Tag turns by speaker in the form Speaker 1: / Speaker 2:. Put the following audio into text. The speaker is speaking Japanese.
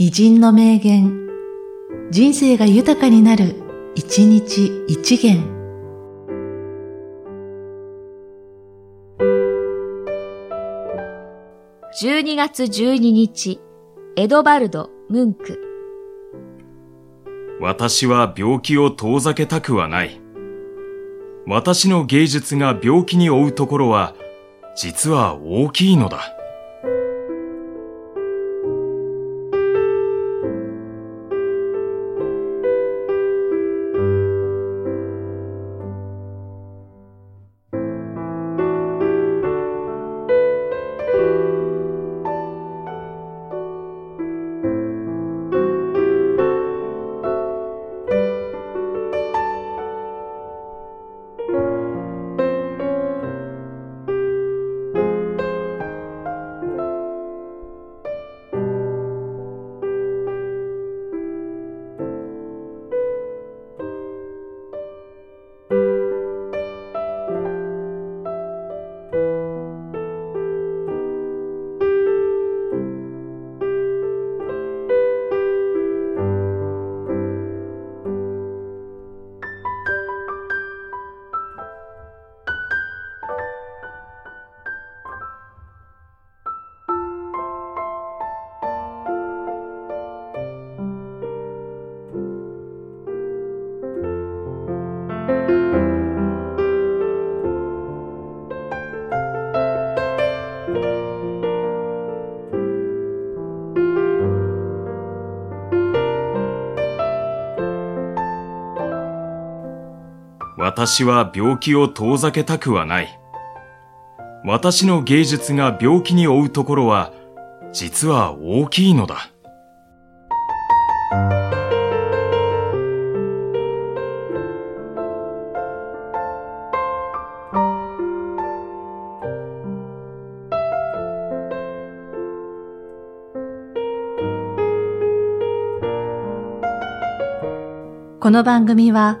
Speaker 1: 偉人の名言、人生が豊かになる、一日一元。
Speaker 2: 12月12日、エドバルド・ムンク。
Speaker 3: 私は病気を遠ざけたくはない。私の芸術が病気に負うところは、実は大きいのだ。私は病気を遠ざけたくはない。私の芸術が病気に負うところは、実は大きいのだ。
Speaker 1: この番組は、